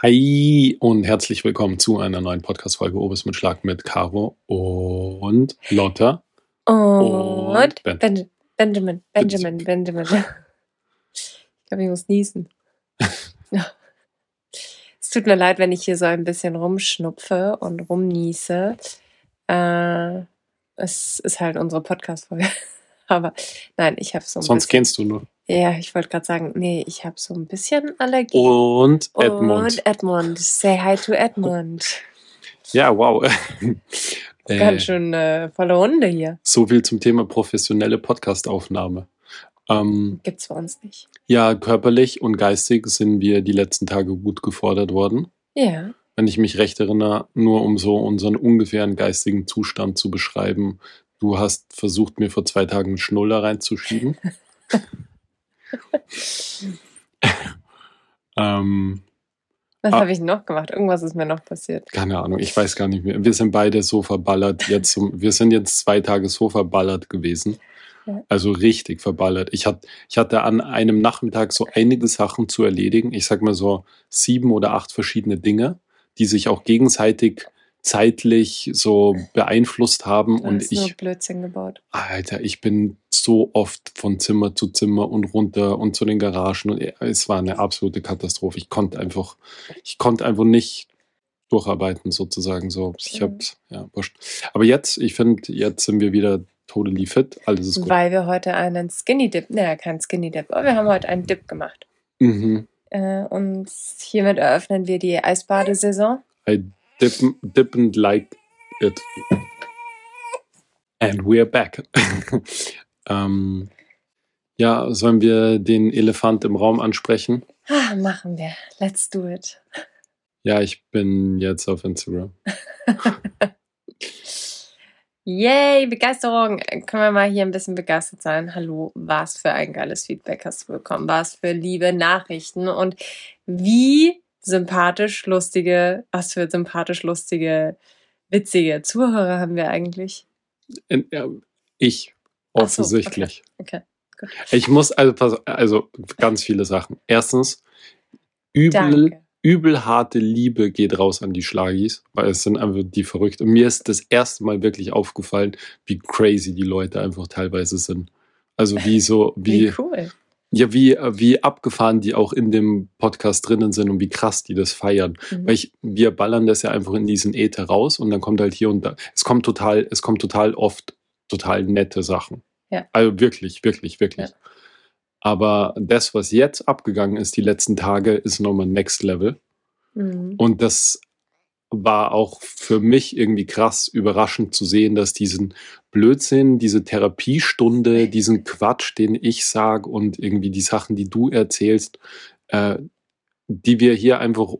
Hi und herzlich willkommen zu einer neuen Podcast-Folge Obis mit Schlag mit Caro und Lotta. Und, Ben. Ben Benjamin, Benjamin, Benjamin. Ich glaube, ich muss niesen. es tut mir leid, wenn ich hier so ein bisschen rumschnupfe und rumniese. Äh, es ist halt unsere Podcast-Folge. Aber nein, ich habe so ein Sonst bisschen. kennst du nur. Ja, ich wollte gerade sagen, nee, ich habe so ein bisschen Allergie. Und Edmund. Und Edmund. Say hi to Edmund. Ja, wow. äh, Ganz schön äh, volle Runde hier. so viel zum Thema professionelle Podcast-Aufnahme. Ähm, Gibt's bei uns nicht. ja, körperlich und geistig sind wir die letzten Tage gut gefordert worden. Ja. Wenn ich mich recht erinnere, nur um so unseren ungefähren geistigen Zustand zu beschreiben. Du hast versucht, mir vor zwei Tagen einen Schnuller reinzuschieben. ähm, Was Ah. habe ich noch gemacht? Irgendwas ist mir noch passiert. keine Ahnung, ich weiß gar nicht mehr. Wir sind beide so verballert jetzt. Wir sind jetzt zwei Tage so verballert gewesen. Also richtig verballert. Ich, hat, ich hatte an einem Nachmittag so einige Sachen zu erledigen. Ich sag mal so sieben oder acht verschiedene Dinge, die sich auch gegenseitig zeitlich so beeinflusst haben. Da Und ist nur ich, Blödsinn gebaut. Alter, ich bin so oft von Zimmer zu Zimmer und runter und zu den Garagen und es war eine absolute Katastrophe. Ich konnte einfach, ich konnte einfach nicht durcharbeiten sozusagen so. Ich Mhm. ja, wurscht. Aber jetzt, ich finde, jetzt sind wir wieder totally fit. Alles ist gut. Weil wir heute einen Skinny Dip, naja, kein Skinny Dip, aber wir haben heute einen Dip gemacht. Mhm. Äh, und hiermit eröffnen wir die Eisbadesaison. I dip, didn't like it. And we're back. ähm, ja, sollen wir den Elefant im Raum ansprechen? Ah, machen wir. Let's do it. Ja, ich bin jetzt auf Instagram. Yay, Begeisterung. Können wir mal hier ein bisschen begeistert sein? Hallo, was für ein geiles Feedback hast du bekommen? Was für liebe Nachrichten und wie sympathisch lustige, was für sympathisch lustige, witzige Zuhörer haben wir eigentlich? Ich, Ach so, offensichtlich. Okay. Ich muss, also, also ganz viele Sachen. Erstens, übel, Danke. übel harte Liebe geht raus an die Schlagis, weil es sind einfach die verrückt. Und mir ist das erste Mal wirklich aufgefallen, wie crazy die Leute einfach teilweise sind. Also wie so, wie, Wie cool. Ja, wie, wie abgefahren die auch in dem Podcast drinnen sind und wie krass die das feiern. Mhm. Weil ich, wir ballern das ja einfach in diesen Äther raus und dann kommt halt hier und da. Es kommt total, es kommt total oft total nette Sachen. Ja. Also wirklich, wirklich, wirklich. Ja. Aber das, was jetzt abgegangen ist, die letzten Tage, ist nochmal Next Level. Mhm. Und das war auch für mich irgendwie krass überraschend zu sehen, dass diesen Blödsinn, diese Therapiestunde, diesen Quatsch, den ich sag und irgendwie die Sachen, die du erzählst, äh, die wir hier einfach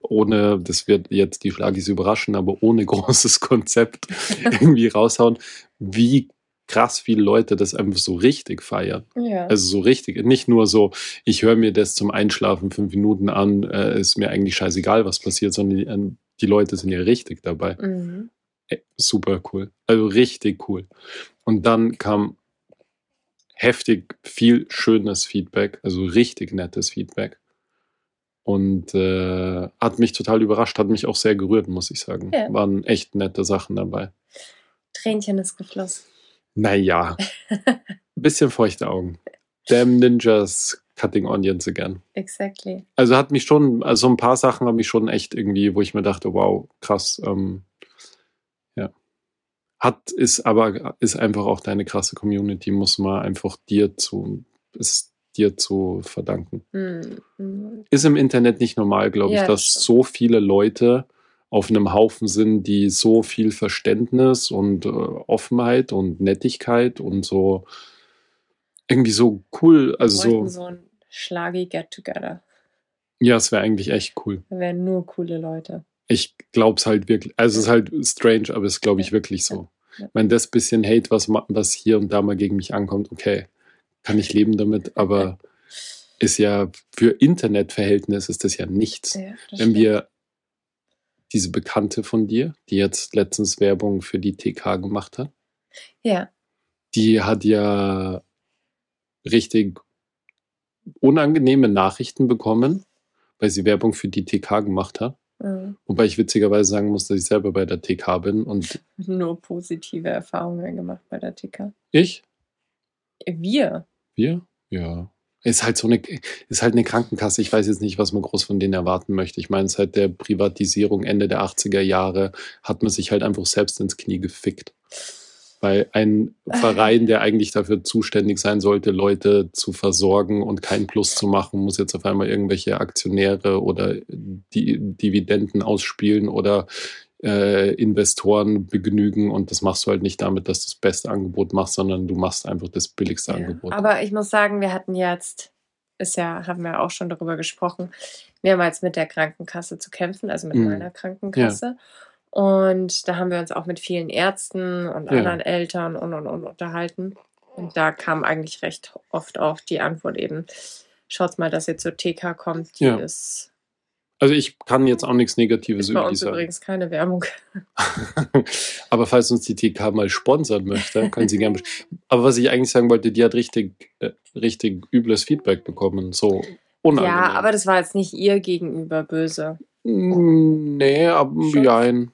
ohne, das wird jetzt die Schlagis überraschen, aber ohne großes Konzept irgendwie raushauen, wie krass viele Leute das einfach so richtig feiern. Ja. Also so richtig, nicht nur so, ich höre mir das zum Einschlafen fünf Minuten an, äh, ist mir eigentlich scheißegal, was passiert, sondern die, Leute sind ja richtig dabei. mhm. Super cool. Also richtig cool. Und dann kam heftig viel schönes Feedback, also richtig nettes Feedback. Und äh, hat mich total überrascht, hat mich auch sehr gerührt, muss ich sagen. Ja. Waren echt nette Sachen dabei. Tränchen ist geflossen. Naja, bisschen feuchte Augen. Damn Ninjas cutting onions again. Exactly. Also hat mich schon, also ein paar Sachen haben mich schon echt irgendwie, wo ich mir dachte, wow, krass. Ähm, ja. Hat, ist aber, ist einfach auch deine krasse Community, muss man einfach dir zu, ist dir zu verdanken. Mhm. Mhm. Ist im Internet nicht normal, glaube ich, Ja, dass so viele Leute auf einem Haufen sind, die so viel Verständnis und äh, Offenheit und Nettigkeit und so irgendwie so cool, also Wir so, so ein Schlagi Get-Together. ja, es wäre eigentlich echt cool. Wir wären nur coole Leute. Ich glaube es halt wirklich, also es ist halt strange, aber es glaube ich, Ja. wirklich so. Ja. Wenn das bisschen Hate, was, was hier und da mal gegen mich ankommt, okay, kann ich leben damit, aber ist ja für Internetverhältnisse ist das ja nichts. Ja, das Wenn stimmt. wir diese Bekannte von dir, die jetzt letztens Werbung für die TK gemacht hat, Ja. die hat ja richtig unangenehme Nachrichten bekommen weil sie Werbung für die TK gemacht hat. Mhm. Wobei ich witzigerweise sagen muss, dass ich selber bei der TK bin und Nur positive Erfahrungen gemacht bei der TK. ich, Wir? wir, ja. Ist halt so eine, ist halt eine Krankenkasse. Ich weiß jetzt nicht, was man groß von denen erwarten möchte. Ich meine, seit der Privatisierung Ende der 80er Jahre hat man sich halt einfach selbst ins Knie gefickt. Weil ein Verein, der eigentlich dafür zuständig sein sollte, Leute zu versorgen und keinen Plus zu machen, muss jetzt auf einmal irgendwelche Aktionäre oder die Dividenden ausspielen oder äh, Investoren begnügen. Und das machst du halt nicht damit, dass du das beste Angebot machst, sondern du machst einfach das billigste Ja. Angebot. Aber ich muss sagen, wir hatten jetzt, ist ja, haben wir auch schon darüber gesprochen, mehrmals mit der Krankenkasse zu kämpfen, also mit Mhm. meiner Krankenkasse. Und da haben wir uns auch mit vielen Ärzten und Ja. anderen Eltern und, und, und unterhalten. Und da kam eigentlich recht oft auch die Antwort eben, schaut mal, dass ihr zur TK kommt, die Ja. ist, Also ich kann jetzt auch nichts Negatives über die sagen. übrigens keine Werbung. Aber falls uns die TK mal sponsern möchte, können Sie gerne. Aber was ich eigentlich sagen wollte, die hat richtig, äh, richtig übles Feedback bekommen. So unangenehm. Ja, aber das war jetzt nicht ihr gegenüber böse. Mm, Nee, aber nein.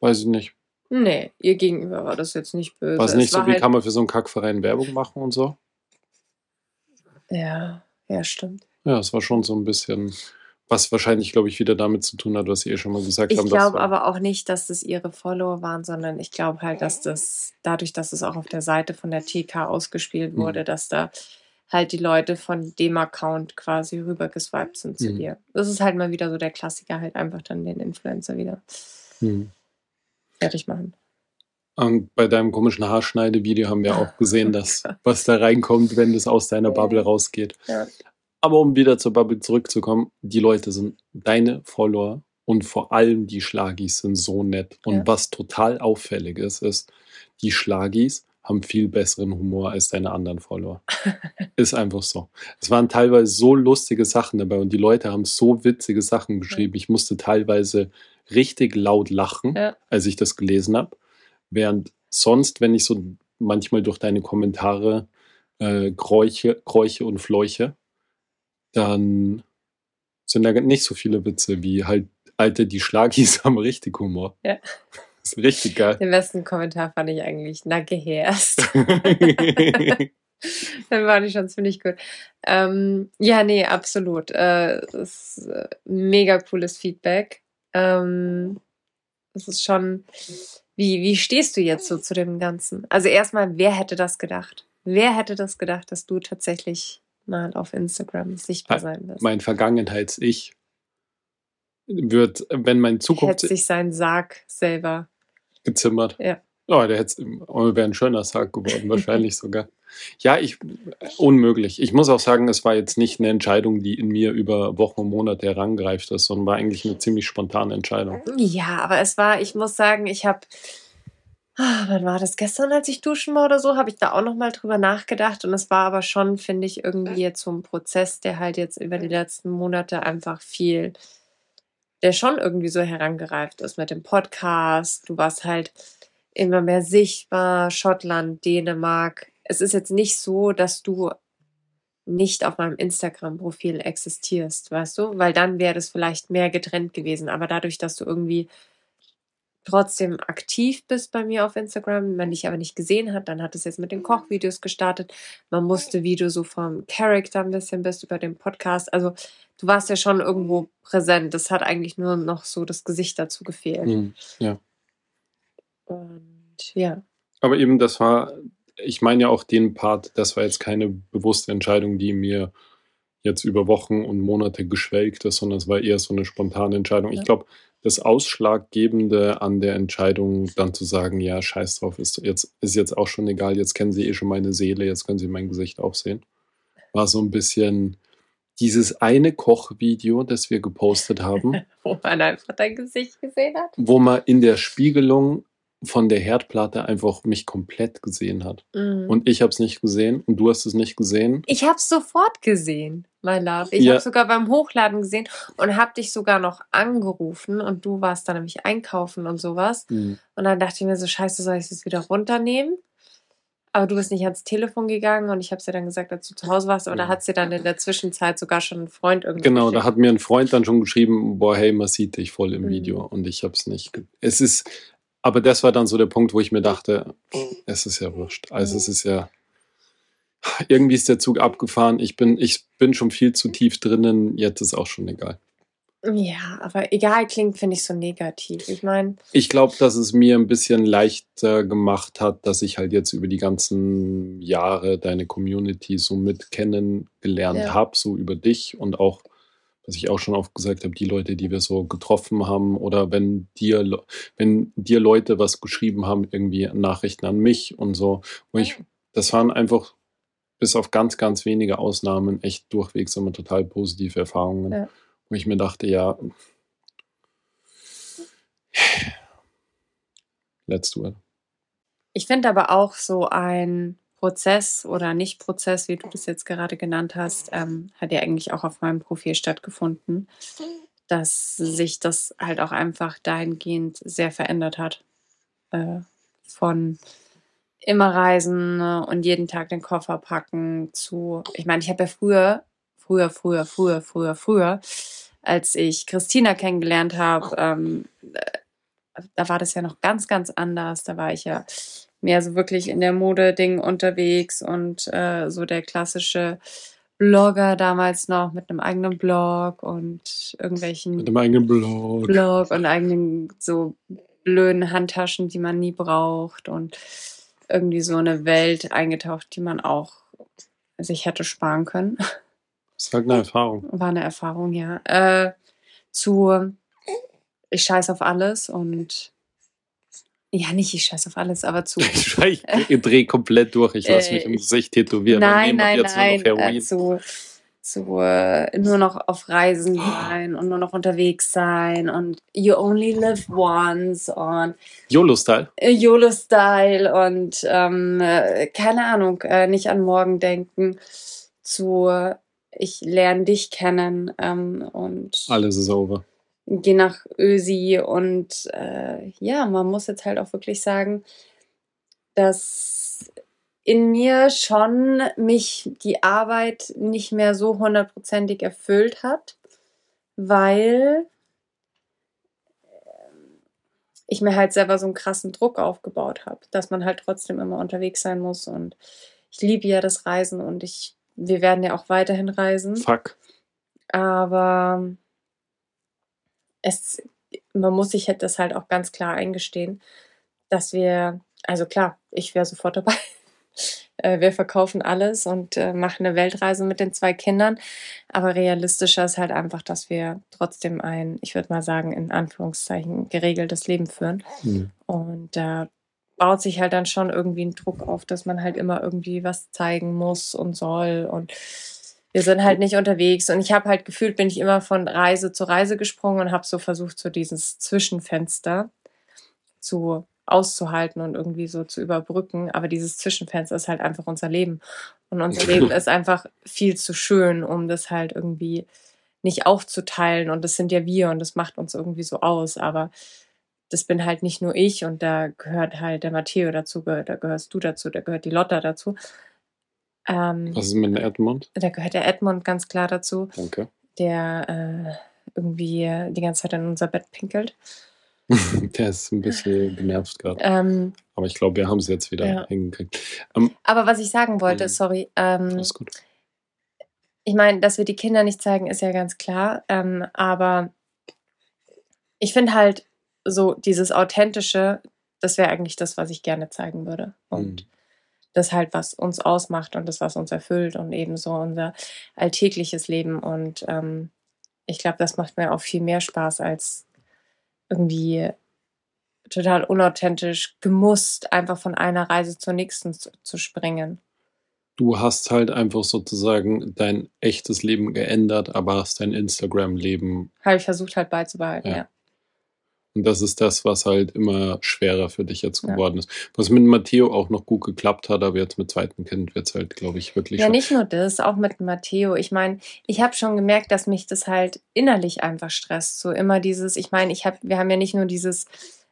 Weiß ich nicht. Nee, ihr gegenüber war das jetzt nicht böse. War es nicht Es so, war wie halt- kann man für so einen Kackverein Werbung machen und so? Ja, ja, stimmt. Ja, es war schon so ein bisschen, was wahrscheinlich, glaube ich, wieder damit zu tun hat, was Sie eh schon mal gesagt Ich haben. dass glaube aber auch nicht, dass das ihre Follower waren, sondern ich glaube halt, dass das dadurch, dass es auch auf der Seite von der TK ausgespielt Mhm. wurde, dass da halt die Leute von dem Account quasi rübergeswiped sind zu Mhm. ihr. Das ist halt mal wieder so der Klassiker, halt einfach dann den Influencer wieder Hm. fertig machen. Und bei deinem komischen Haarschneidevideo haben wir auch gesehen, dass was da reinkommt, wenn das aus deiner Bubble rausgeht. Ja. Aber um wieder zur Bubble zurückzukommen, die Leute sind deine Follower und vor allem die Schlagis sind so nett. Und Ja. was total auffällig ist, ist, die Schlagis haben viel besseren Humor als deine anderen Follower. ist einfach so. Es waren teilweise so lustige Sachen dabei und die Leute haben so witzige Sachen geschrieben. Ich musste teilweise richtig laut lachen, Ja. als ich das gelesen habe. Während sonst, wenn ich so manchmal durch deine Kommentare äh, kräuche, kräuche und fleuche, dann sind da nicht so viele Witze wie halt, Alter, die Schlagis haben richtig Humor. Ja. Das ist richtig geil. Den besten Kommentar fand ich eigentlich, na gehärst. Dann war die schon ziemlich gut. Ähm, ja, nee, absolut. Äh, das ist äh, mega cooles Feedback. Ähm, das ist schon. Wie, wie stehst du jetzt so zu dem Ganzen? Also erstmal, wer hätte das gedacht? Wer hätte das gedacht, dass du tatsächlich mal auf Instagram sichtbar sein wirst? mein Vergangenheits-Ich wird, wenn mein Hätte Zukunft sich seinen Sarg selber. Gezimmert. Ja. Oh, der wäre ein schöner Sarg geworden, wahrscheinlich sogar. Ja, ich unmöglich. Ich muss auch sagen, es war jetzt nicht eine Entscheidung, die in mir über Wochen und Monate herangreift ist, sondern war eigentlich eine ziemlich spontane Entscheidung. Ja, aber es war, ich muss sagen, ich habe, wann war das? Gestern, als ich duschen war oder so, habe ich da auch noch mal drüber nachgedacht. Und es war aber schon, finde ich, irgendwie jetzt so ein Prozess, der halt jetzt über die letzten Monate einfach viel, der schon irgendwie so herangereift ist mit dem Podcast. Du warst halt immer mehr sichtbar, Schottland, Dänemark. Es ist jetzt nicht so, dass du nicht auf meinem Instagram-Profil existierst, weißt du? Weil dann wäre das vielleicht mehr getrennt gewesen. Aber dadurch, dass du irgendwie trotzdem aktiv bist bei mir auf Instagram, man dich aber nicht gesehen hat, dann hat es jetzt mit den Kochvideos gestartet. Man musste, wie du so vom Charakter ein bisschen bist über den Podcast. Also du warst ja schon irgendwo präsent. Das hat eigentlich nur noch so das Gesicht dazu gefehlt. Hm, ja. Und ja. Aber eben, das war, ich meine ja auch den Part, das war jetzt keine bewusste Entscheidung, die mir jetzt über Wochen und Monate geschwelgt ist, sondern es war eher so eine spontane Entscheidung. Ja. Ich glaube, das Ausschlaggebende an der Entscheidung, dann zu sagen, ja, scheiß drauf, ist jetzt, ist jetzt auch schon egal, jetzt kennen sie eh schon meine Seele, jetzt können sie mein Gesicht auch sehen, war so ein bisschen dieses eine Kochvideo, das wir gepostet haben, Wo man einfach dein Gesicht gesehen hat. wo man in der Spiegelung von der Herdplatte einfach mich komplett gesehen hat. Mhm. Und ich habe es nicht gesehen und du hast es nicht gesehen. Ich habe es sofort gesehen, my love. Ich Ja. habe sogar beim Hochladen gesehen und habe dich sogar noch angerufen und du warst dann nämlich einkaufen und sowas. Und dann dachte ich mir so, scheiße, soll ich es wieder runternehmen? Aber du bist nicht ans Telefon gegangen und ich habe dir dann gesagt, dass du zu Hause warst, aber da hat sie dann in der Zwischenzeit sogar schon ein Freund irgendwie. Genau, geschickt. da hat mir ein Freund dann schon geschrieben, boah, hey, man sieht dich voll im mhm. Video und ich habe es nicht. Es ist, aber das war dann so der Punkt, wo ich mir dachte, es ist ja wurscht. Also es ist ja, irgendwie ist der Zug abgefahren. Ich bin, ich bin schon viel zu tief drinnen, jetzt ist auch schon egal. Ja, aber egal klingt, finde ich so negativ. Ich meine. Ich glaube, dass es mir ein bisschen leichter gemacht hat, dass ich halt jetzt über die ganzen Jahre deine Community so mit kennengelernt ja. habe, so über dich und auch, was ich auch schon oft gesagt habe, die Leute, die wir so getroffen haben oder wenn dir, wenn dir Leute was geschrieben haben, irgendwie Nachrichten an mich und so, wo ich, das waren einfach bis auf ganz, ganz wenige Ausnahmen echt durchwegs immer total positive Erfahrungen. Ja wo ich mir dachte, ja, let's do it. Ich finde aber auch so ein Prozess oder Nicht-Prozess, wie du das jetzt gerade genannt hast, ähm, hat ja eigentlich auch auf meinem Profil stattgefunden, dass sich das halt auch einfach dahingehend sehr verändert hat. Äh, von immer reisen ne, und jeden Tag den Koffer packen zu, ich meine, ich habe ja früher früher, früher, früher, früher, früher, als ich Christina kennengelernt habe, ähm, da war das ja noch ganz, ganz anders. Da war ich ja mehr so wirklich in der Mode-Ding unterwegs und äh, so der klassische Blogger damals noch mit einem eigenen Blog und irgendwelchen. Mit einem eigenen Blog. Blog und eigenen so blöden Handtaschen, die man nie braucht und irgendwie so eine Welt eingetaucht, die man auch sich hätte sparen können. Das ist halt eine Erfahrung. War eine Erfahrung, ja. Äh, zu ich scheiß auf alles und ja, nicht ich scheiß auf alles, aber zu. ich drehe komplett durch, ich lasse mich im Gesicht tätowieren. Nein, nein, nein. Äh, zu, zu äh, nur noch auf Reisen sein und nur noch unterwegs sein und you only live once und YOLO-Style. Äh, YOLO-Style und ähm, äh, keine Ahnung, äh, nicht an morgen denken. Zu ich lerne dich kennen ähm, und alles ist over. Geh nach Ösi und äh, ja, man muss jetzt halt auch wirklich sagen, dass in mir schon mich die Arbeit nicht mehr so hundertprozentig erfüllt hat, weil ähm, ich mir halt selber so einen krassen Druck aufgebaut habe, dass man halt trotzdem immer unterwegs sein muss und ich liebe ja das Reisen und ich wir werden ja auch weiterhin reisen. Fuck. Aber es, man muss sich das halt auch ganz klar eingestehen, dass wir, also klar, ich wäre sofort dabei. Äh, wir verkaufen alles und äh, machen eine Weltreise mit den zwei Kindern. Aber realistischer ist halt einfach, dass wir trotzdem ein, ich würde mal sagen, in Anführungszeichen geregeltes Leben führen. Mhm. Und da baut sich halt dann schon irgendwie ein Druck auf, dass man halt immer irgendwie was zeigen muss und soll und wir sind halt nicht unterwegs und ich habe halt gefühlt, bin ich immer von Reise zu Reise gesprungen und habe so versucht, so dieses Zwischenfenster zu auszuhalten und irgendwie so zu überbrücken. Aber dieses Zwischenfenster ist halt einfach unser Leben. Und unser Leben ist einfach viel zu schön, um das halt irgendwie nicht aufzuteilen. Und das sind ja wir und das macht uns irgendwie so aus. Aber das bin halt nicht nur ich und da gehört halt der Matteo dazu, da gehörst du dazu, da gehört die Lotta dazu. Ähm, Was ist mit dem Edmund? Da gehört der Edmund ganz klar dazu. Danke. Der äh, irgendwie die ganze Zeit in unser Bett pinkelt. der ist ein bisschen genervt gerade. Ähm, Aber ich glaube, wir haben es jetzt wieder ja. hingekriegt. Ähm, Aber was ich sagen wollte, ähm, sorry. Ähm, ist gut. Ich meine, dass wir die Kinder nicht zeigen, ist ja ganz klar. Ähm, aber ich finde halt, so dieses Authentische, das wäre eigentlich das, was ich gerne zeigen würde. Und mhm. Das halt, was uns ausmacht und das, was uns erfüllt und eben so unser alltägliches Leben. Und ähm, ich glaube, das macht mir auch viel mehr Spaß, als irgendwie total unauthentisch gemusst, einfach von einer Reise zur nächsten zu, zu springen. Du hast halt einfach sozusagen dein echtes Leben geändert, aber hast dein Instagram-Leben. Habe ich versucht halt beizubehalten, ja. ja. Und das ist das, was halt immer schwerer für dich jetzt geworden ja. ist. Was mit Matteo auch noch gut geklappt hat, aber jetzt mit zweiten Kind wird es halt, glaube ich, wirklich. Ja, nicht nur das, auch mit Matteo. Ich meine, ich habe schon gemerkt, dass mich das halt innerlich einfach stresst. So immer dieses, ich meine, ich habe, wir haben ja nicht nur dieses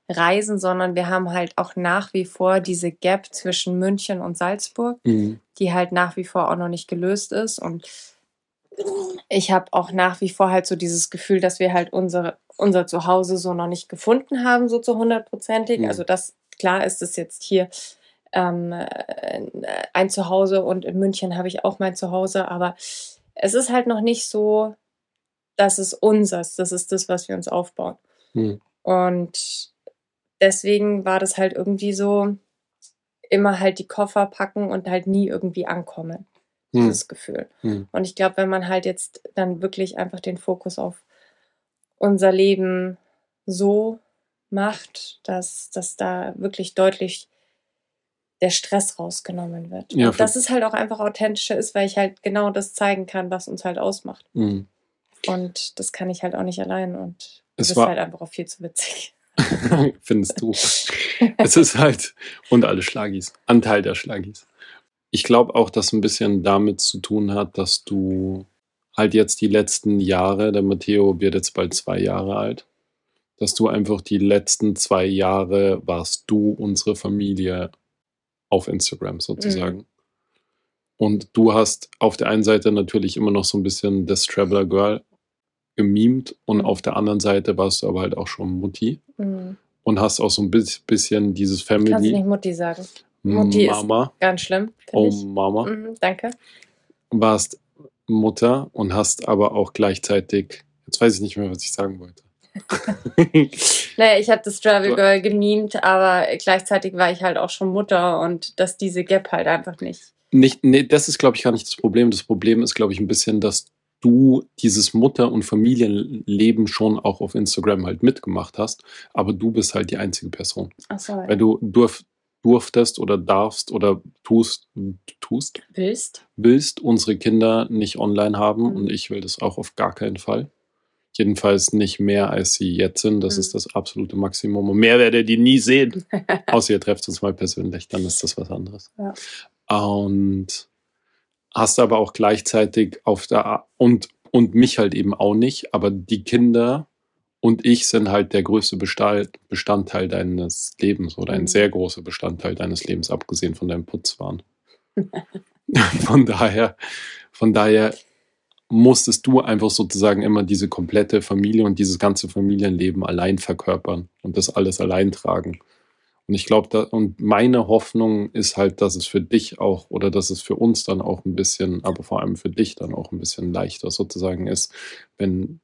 reisen, sondern wir haben halt auch nach wie vor diese Gap zwischen München und Salzburg, Mhm. die halt nach wie vor auch noch nicht gelöst ist. Und ich habe auch nach wie vor halt so dieses Gefühl, dass wir halt unsere, unser Zuhause so noch nicht gefunden haben, so zu hundertprozentig. Mhm. Also das, klar ist es jetzt hier ähm, äh, ein Zuhause und in München habe ich auch mein Zuhause, aber es ist halt noch nicht so, dass es unseres, das ist das, was wir uns aufbauen. Mhm. Und deswegen war das halt irgendwie so, immer halt die Koffer packen und halt nie irgendwie ankommen, Mhm. dieses Gefühl. Mhm. Und ich glaube, wenn man halt jetzt dann wirklich einfach den Fokus auf unser Leben so macht, dass, dass da wirklich deutlich der Stress rausgenommen wird. Ja, dass es halt auch einfach authentischer ist, weil ich halt genau das zeigen kann, was uns halt ausmacht. Mhm. Und das kann ich halt auch nicht allein. Und Es ist halt einfach auch viel zu witzig. Findest du? es ist halt, und alle Schlagis, Anteil der Schlagis. Ich glaube auch, dass ein bisschen damit zu tun hat, dass du halt jetzt die letzten Jahre, der Matteo wird jetzt bald zwei Jahre alt, dass du einfach die letzten zwei Jahre warst du unsere Familie auf Instagram sozusagen. Und du hast auf der einen Seite natürlich immer noch so ein bisschen das Traveler Girl gemimt und Mhm. auf der anderen Seite warst du aber halt auch schon Mutti Mhm. und hast auch so ein bis- bisschen dieses Kannst du nicht Family Mutti sagen? Mutti ist- Mama, Ganz schlimm. oh ich. Mama, Mhm, danke. warst Mutter und hast aber auch gleichzeitig, jetzt weiß ich nicht mehr, was ich sagen wollte. Naja, ich habe das Travel Girl gemimt, aber gleichzeitig war ich halt auch schon Mutter und dass diese Gap halt einfach nicht. nicht, nee, das ist, glaube ich, gar nicht das Problem. Das Problem ist, glaube ich, ein bisschen, dass du dieses Mutter- und Familienleben schon auch auf Instagram halt mitgemacht hast, aber du bist halt die einzige Person. Achso, Weil du durf, durftest oder darfst oder tust, tust, willst? willst unsere Kinder nicht online haben Mhm. und ich will das auch auf gar keinen Fall. Jedenfalls nicht mehr, als sie jetzt sind. Das Mhm. ist das absolute Maximum. Und mehr werdet ihr nie sehen. Außer ihr trefft uns mal persönlich, dann ist das was anderes. Ja. Und hast aber auch gleichzeitig auf der und, und mich halt eben auch nicht, aber die Kinder und ich sind halt der größte Bestandteil deines Lebens oder ein Mhm. sehr großer Bestandteil deines Lebens, abgesehen von deinem Putzwahn. von daher, von daher musstest du einfach sozusagen immer diese komplette Familie und dieses ganze Familienleben allein verkörpern und das alles allein tragen. Und ich glaube, und meine Hoffnung ist halt, dass es für dich auch oder dass es für uns dann auch ein bisschen, aber vor allem für dich dann auch ein bisschen leichter sozusagen ist, wenn,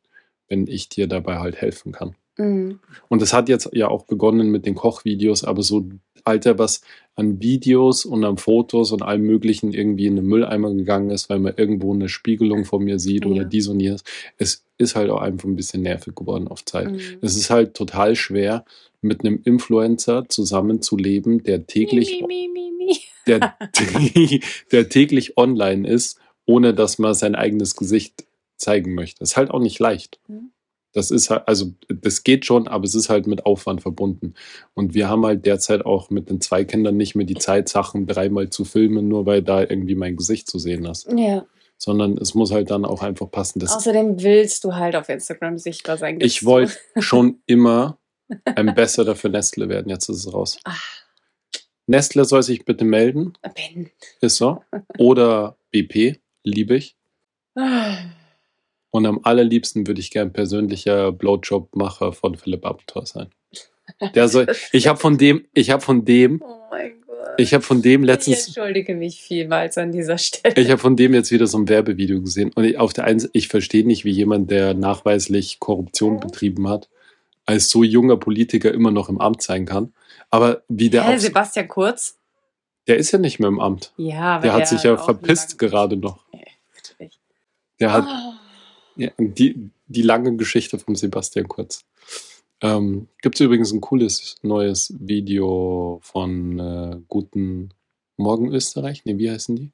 wenn ich dir dabei halt helfen kann. Mhm. Und es hat jetzt ja auch begonnen mit den Kochvideos, aber so, Alter, was an Videos und an Fotos und allem Möglichen irgendwie in den Mülleimer gegangen ist, weil man irgendwo eine Spiegelung von mir sieht oder Ja. dies und jenes. Es ist halt auch einfach ein bisschen nervig geworden auf Zeit. Mhm. Es ist halt total schwer, mit einem Influencer zusammenzuleben, der täglich, mi, mi, mi. der, der täglich online ist, ohne dass man sein eigenes Gesicht zeigen möchte. ist halt auch nicht leicht. Mhm. Das ist halt, also das geht schon, aber es ist halt mit Aufwand verbunden. Und wir haben halt derzeit auch mit den zwei Kindern nicht mehr die Zeit, Sachen dreimal zu filmen, nur weil da irgendwie mein Gesicht zu sehen ist. Ja. Sondern es muss halt dann auch einfach passen. Außerdem willst du halt auf Instagram sichtbar sein. ich wollte schon immer Ambassador für Nestle werden. Jetzt ist es raus. Ah, Nestle soll sich bitte melden. Ben. Ist so. Oder BP, liebe ich. Ah. Und am allerliebsten würde ich gern persönlicher Blowjob-Macher von Philipp Abthor sein. Der soll, ich habe von dem, ich habe von dem, Oh mein Gott. ich habe von dem ich letztens, entschuldige mich vielmals an dieser Stelle. ich habe von dem jetzt wieder so ein Werbevideo gesehen. Und ich, auf der einen, ich verstehe nicht, wie jemand, der nachweislich Korruption Mhm. betrieben hat, als so junger Politiker immer noch im Amt sein kann. Aber wie der Hä, auch, Sebastian Kurz? der ist ja nicht mehr im Amt. Ja, aber Der hat sich ja auch verpisst gerade noch. Nee. Der hat, Ah. Ja, die, die lange Geschichte von Sebastian Kurz. Ähm, Gibt es übrigens ein cooles neues Video von äh, Guten Morgen Österreich? Ne, wie heißen die?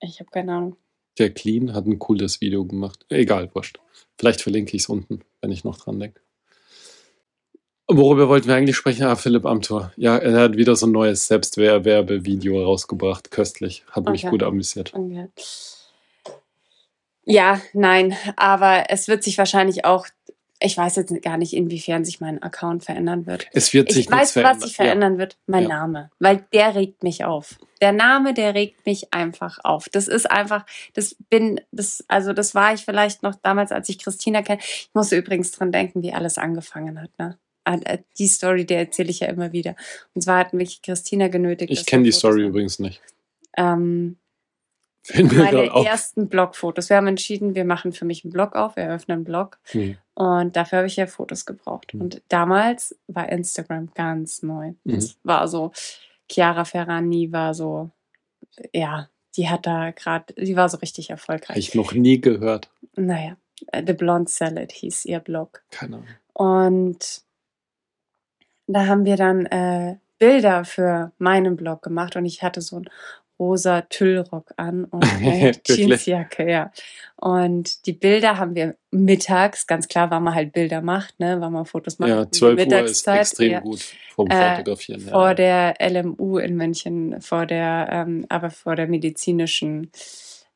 Ich habe keine Ahnung. Der Clean hat ein cooles Video gemacht. Egal, wurscht. Vielleicht verlinke ich es unten, wenn ich noch dran denke. Worüber wollten wir eigentlich sprechen? Ah, Philipp Amthor. Ja, er hat wieder so ein neues Selbstwerbevideo rausgebracht. Köstlich. Hat mich Okay. gut amüsiert. Okay. Ja, nein, aber es wird sich wahrscheinlich auch Ich weiß jetzt gar nicht, inwiefern sich mein Account verändern wird. Es wird sich Ich weiß, was sich verändern wird. Mein Ja. Name. Weil der regt mich auf. Der Name, der regt mich einfach auf. Das ist einfach, das bin, das, also das war ich vielleicht noch damals, als ich Christina kenne. Ich musste übrigens dran denken, wie alles angefangen hat, ne? An- äh, Die Story, die erzähle ich ja immer wieder. Und zwar hat mich Christina genötigt. Ich kenne die Story übrigens nicht. Ähm, Mir meine ersten Blogfotos. Wir haben entschieden, wir machen für mich einen Blog auf, wir eröffnen einen Blog. Hm. Und dafür habe ich ja Fotos gebraucht. Mhm. Und damals war Instagram ganz neu. Mhm. Es war so, Chiara Ferrani war so, ja, die hat da gerade, die war so richtig Habe erfolgreich. ich noch nie gehört. Naja, äh, The Blonde Salad hieß ihr Blog. Keine Ahnung. Und da haben wir dann äh, Bilder für meinen Blog gemacht und ich hatte so einen rosa Tüllrock an und eine Wirklich? Jeansjacke, ja. Und die Bilder haben wir mittags, ganz klar, weil man halt Bilder macht, ne, weil man Fotos macht. Ja, in der 12 Uhr ist Mittagszeit, extrem ja, gut vom Äh, Fotografieren. vor ja. der LMU in München, vor der, ähm, aber vor der medizinischen,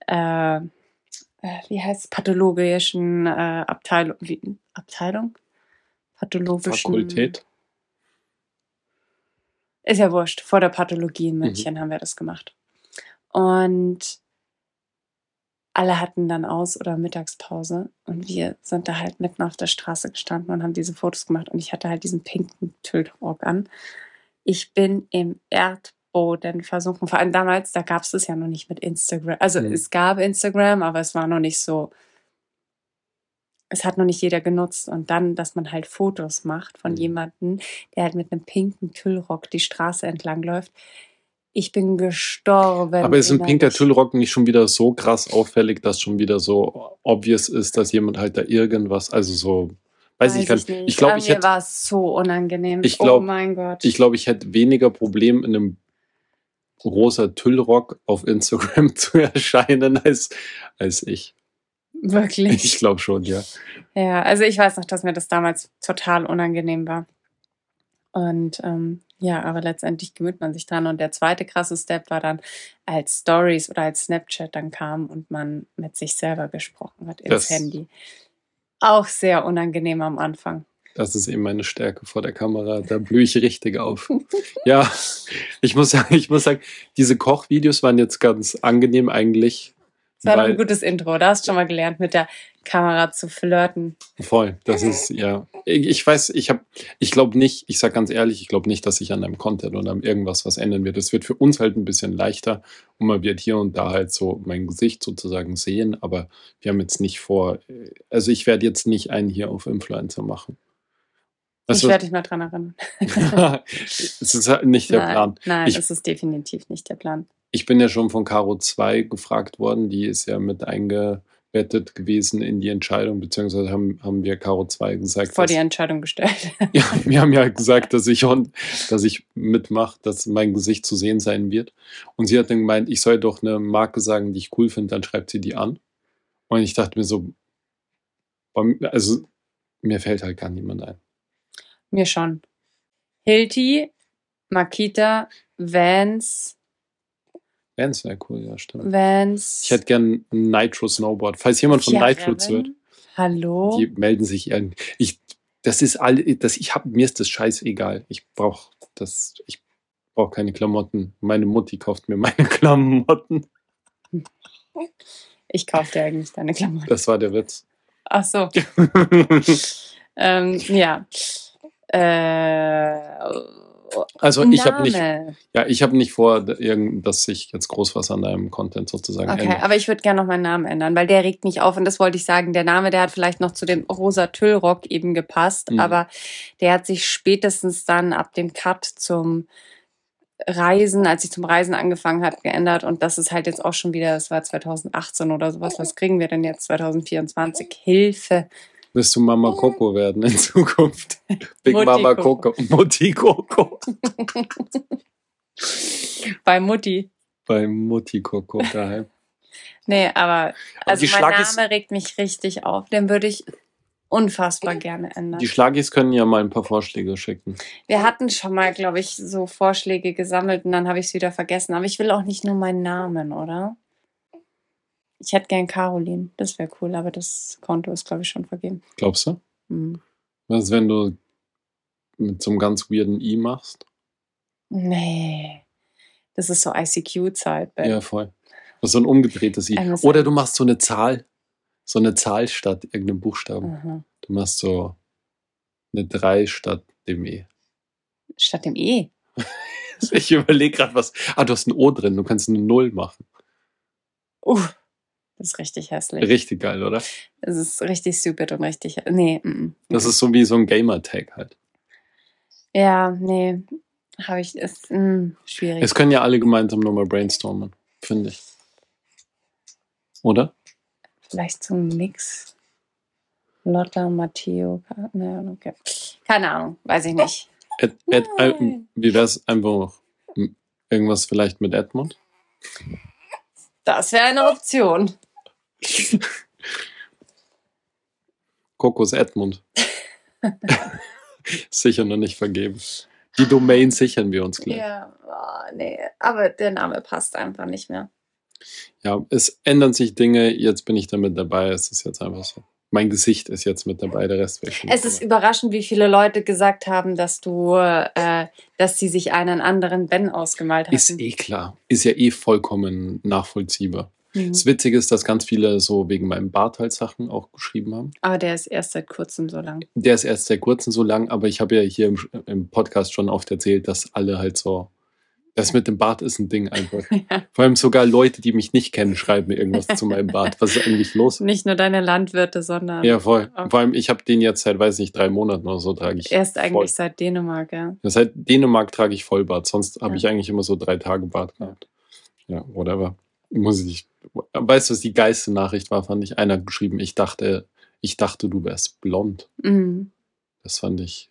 äh, äh, wie heißt es, pathologischen äh, Abteilung, wie, Abteilung? Pathologischen. Fakultät. Ist ja wurscht. Vor der Pathologie Mhm. in München haben wir das gemacht. Und alle hatten dann Aus- oder Mittagspause und wir sind da halt mitten auf der Straße gestanden und haben diese Fotos gemacht und ich hatte halt diesen pinken Tüllrock an. Ich bin im Erdboden versunken. Vor allem damals, da gab es das ja noch nicht mit Instagram. Also Mhm. es gab Instagram, aber es war noch nicht so, es hat noch nicht jeder genutzt. Und dann, dass man halt Fotos macht von Mhm. jemandem, der halt mit einem pinken Tüllrock die Straße entlang läuft. Ich bin gestorben. Aber ist ein pinker. Tüllrock nicht schon wieder so krass auffällig, dass schon wieder so obvious ist, dass jemand halt da irgendwas, also so, weiß, ich gar nicht. Ich glaube, An ich mir hätte, war es so unangenehm. Ich oh glaub- mein Gott. ich glaube, ich hätte weniger Problem in einem rosa Tüllrock auf Instagram zu erscheinen als, als ich. Wirklich. Ich glaube schon, ja. Ja, also ich weiß noch, dass mir das damals total unangenehm war. Und ähm, ja, aber letztendlich gewöhnt man sich dran. Und der zweite krasse Step war dann, als Stories oder als Snapchat dann kam und man mit sich selber gesprochen hat ins Das- Handy. Auch sehr unangenehm am Anfang. Das ist eben meine Stärke vor der Kamera. Da blühe ich richtig auf. Ja, ich muss sagen, ich muss sagen, diese Kochvideos waren jetzt ganz angenehm eigentlich. Das war ein gutes Intro. Da hast du schon mal gelernt, mit der Kamera zu flirten. Voll, das ist ja. Ich ich weiß, ich habe, ich glaube nicht, ich sag ganz ehrlich, ich glaube nicht, dass sich an deinem Content oder an irgendwas was ändern wird. Es wird für uns halt ein bisschen leichter und man wird hier und da halt so mein Gesicht sozusagen sehen, aber wir haben jetzt nicht vor, also ich werde jetzt nicht einen hier auf Influencer machen. ich Also, werde dich mal dran erinnern. es ist halt nicht der nein, Plan. nein Ich- das ist definitiv nicht der Plan. Ich bin ja schon von Caro 2 gefragt worden, die ist ja mit eingebettet gewesen in die Entscheidung, beziehungsweise haben, haben wir Caro 2 gesagt, Vor dass- die Entscheidung gestellt. Ja, wir haben ja gesagt, dass ich, dass ich mitmache, dass mein Gesicht zu sehen sein wird. Und sie hat dann gemeint, ich soll doch eine Marke sagen, die ich cool finde, dann schreibt sie die an. Und ich dachte mir so, also mir fällt halt gar niemand ein. Mir schon. Hilti, Makita, Vans, Vans wäre cool, ja, stimmt. Vans. Ich hätte gern ein Nitro Snowboard. Falls jemand von Ja, Nitro Reven. Hallo? die melden sich irgendwie. Ich, das ist all, das, ich hab, mir ist das scheißegal. Ich brauche das, ich brauche keine Klamotten. Meine Mutti kauft mir meine Klamotten. Ich kaufe dir eigentlich deine Klamotten. Das war der Witz. Ach so. Ähm, ja. Äh, Also ich habe nicht, ja, ich habe nicht vor, dass sich jetzt groß was an deinem Content sozusagen Okay, ändert. aber ich würde gerne noch meinen Namen ändern, weil der regt mich auf und das wollte ich sagen. Der Name, der hat vielleicht noch zu dem rosa Tüllrock eben gepasst, Mhm. aber der hat sich spätestens dann ab dem Cut zum Reisen, als ich zum Reisen angefangen hat, geändert und das ist halt jetzt auch schon wieder, das war 2018 oder sowas. Was kriegen wir denn jetzt 2024? Hilfe. Wirst du Mama Coco werden in Zukunft? Big Mutti Mama Coco. Coco. Mutti Coco. Bei Mutti. Bei Mutti Coco daheim. Nee, aber also die mein Name regt mich richtig auf. Den würde ich unfassbar gerne ändern. Die Schlagis können ja mal ein paar Vorschläge schicken. Wir hatten schon mal, glaube ich, so Vorschläge gesammelt und dann habe ich es wieder vergessen. Aber ich will auch nicht nur meinen Namen, oder? Ich hätte gern Caroline. Das wäre cool, aber das Konto ist, glaube ich, schon vergeben. Glaubst du? Hm. Was, wenn du mit so einem ganz weirden I machst? Nee. Das ist so ICQ-Zeit. Ja, voll. Was so ein umgedrehtes I. Eines- Oder du machst so eine Zahl, so eine Zahl statt irgendeinem Buchstaben. Mhm. Du machst so eine 3 statt dem E. Statt dem E. Ich überlege gerade was. Ah, du hast ein O drin, du kannst eine Null machen. Uh, das ist richtig hässlich. Richtig geil, oder? Es ist richtig stupid und richtig. Nee. mm, mm. Das ist so wie so ein Gamer-Tag halt. Ja, nee. Habe ich. Ist mm, schwierig. Es können ja alle gemeinsam nochmal brainstormen, finde ich. Oder? Vielleicht so ein Mix. Lotta, Matteo. Ne, okay. Keine Ahnung, weiß ich nicht. Ed, Ed, äh, wie wäre es einfach m- irgendwas vielleicht mit Edmund? Das wäre eine Option. Kokos Edmund. Sicher noch nicht vergeben. Die Domain sichern wir uns gleich. Ja, oh, nee. Aber der Name passt einfach nicht mehr. Ja, es ändern sich Dinge, jetzt bin ich damit dabei, es ist jetzt einfach so. Mein Gesicht ist jetzt mit dabei, der Rest weg. Es ist überraschend, wie viele Leute gesagt haben, dass du, äh, dass sie sich einen anderen Ben ausgemalt haben. Ist eh klar. Ist ja eh vollkommen nachvollziehbar. Mhm. Das Witzige ist, dass ganz viele so wegen meinem Bart halt Sachen auch geschrieben haben. Aber der ist erst seit kurzem so lang. Der ist erst seit kurzem so lang, aber ich habe ja hier im, im Podcast schon oft erzählt, dass alle halt so. Das mit dem Bart ist ein Ding einfach. Ja. Vor allem sogar Leute, die mich nicht kennen, schreiben mir irgendwas zu meinem Bart. Was ist eigentlich los? Nicht nur deine Landwirte, sondern Ja, voll. Vor allem, ich habe den jetzt seit, weiß nicht, drei Monaten oder so trage ich. erst eigentlich voll. seit Dänemark, ja. Ja, Seit Dänemark trage ich Vollbart, sonst habe Ja. ich eigentlich immer so drei Tage Bart gehabt. Ja, whatever. Muss ich. Weißt du, was die geilste Nachricht war, fand ich. Einer hat geschrieben, ich dachte, ich dachte, du wärst blond. Mhm. Das fand ich.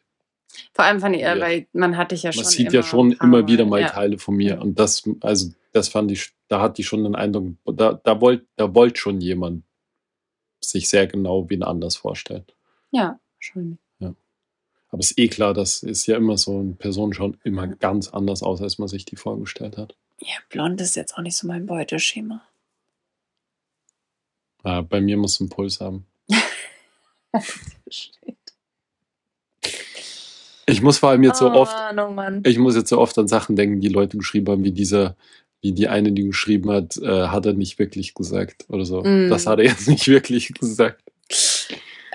Vor allem fand ich, Ja. weil man hatte ich ja schon. Man sieht ja schon ein immer wieder mal ja. Teile von mir. Und das, also, das fand ich, da hatte ich schon den Eindruck, da, da wollte da wollt schon jemand sich sehr genau wen anders vorstellen. Ja, schon. Aber es ist eh klar, das ist ja immer so, eine Person schaut immer ganz anders aus, als man sich die vorgestellt hat. Ja, blond ist jetzt auch nicht so mein Beuteschema. Ja, bei mir muss ein Puls haben. Ich muss vor allem jetzt so oft, Oh, Mann. ich muss jetzt so oft an Sachen denken, die Leute geschrieben haben, wie dieser, wie die eine, die geschrieben hat, äh, hat er nicht wirklich gesagt oder so. Mm. Das hat er jetzt nicht wirklich gesagt.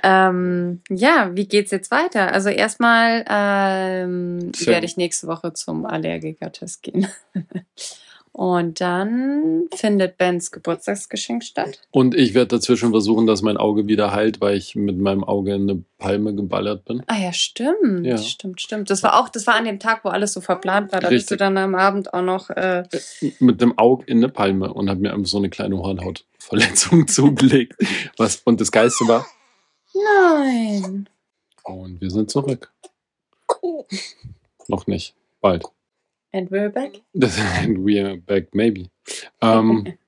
Ähm, ja, wie geht's jetzt weiter? Also erstmal ähm, werde ich nächste Woche zum Allergiker-Test gehen. Und dann findet Bens Geburtstagsgeschenk statt. Und ich werde dazwischen versuchen, dass mein Auge wieder heilt, weil ich mit meinem Auge in eine Palme geballert bin. Ah ja, stimmt. Ja. Stimmt, stimmt. Das war auch, das war an dem Tag, wo alles so verplant war. Da bist du Richtig. dann am Abend auch noch. Äh, Mit dem Auge in eine Palme und habe mir einfach so eine kleine Hornhautverletzung zugelegt. Was, und das Geilste war, nein. und wir sind zurück. Noch nicht. Bald. And we're back. Das, we are back, maybe. Ähm,